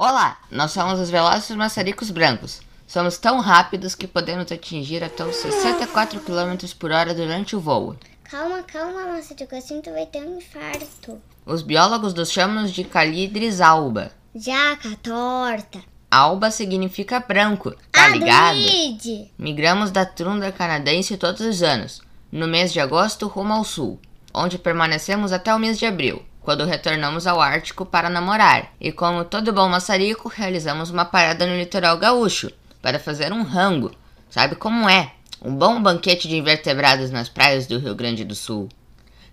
Olá, nós somos os velozes maçaricos brancos. Somos tão rápidos que podemos atingir até os 64 km por hora durante o voo. Calma, calma, Maçarico, assim tu vai ter um infarto. Os biólogos nos chamam de Calidris alba. Jaca, torta. Alba significa branco, tá ah, ligado? Luigi. Migramos da tundra canadense todos os anos, no mês de agosto rumo ao sul, onde permanecemos até o mês de abril quando retornamos ao Ártico para namorar, e como todo bom maçarico, realizamos uma parada no litoral gaúcho para fazer um rango. Sabe como é? Um bom banquete de invertebrados nas praias do Rio Grande do Sul.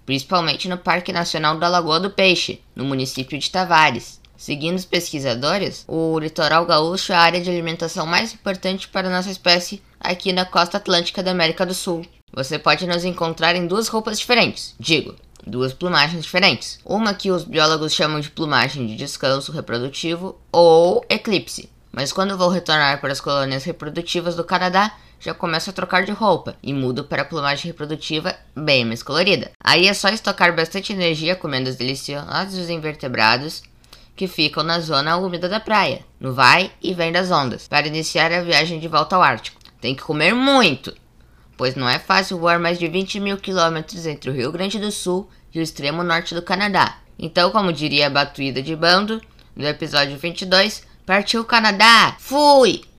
Principalmente no Parque Nacional da Lagoa do Peixe, no município de Tavares. Seguindo os pesquisadores, o litoral gaúcho é a área de alimentação mais importante para nossa espécie aqui na costa atlântica da América do Sul. Você pode nos encontrar em duas roupas diferentes, digo, duas plumagens diferentes. Uma que os biólogos chamam de plumagem de descanso reprodutivo ou eclipse. Mas quando vou retornar para as colônias reprodutivas do Canadá, já começo a trocar de roupa e mudo para a plumagem reprodutiva bem mais colorida. Aí é só estocar bastante energia comendo os deliciosos invertebrados que ficam na zona úmida da praia, no vai e vem das ondas, para iniciar a viagem de volta ao Ártico. Tem que comer muito, pois não é fácil voar mais de 20 mil quilômetros entre o Rio Grande do Sul e o extremo norte do Canadá. Então, como diria a Batuída de Bando, no episódio 22, partiu o Canadá! Fui!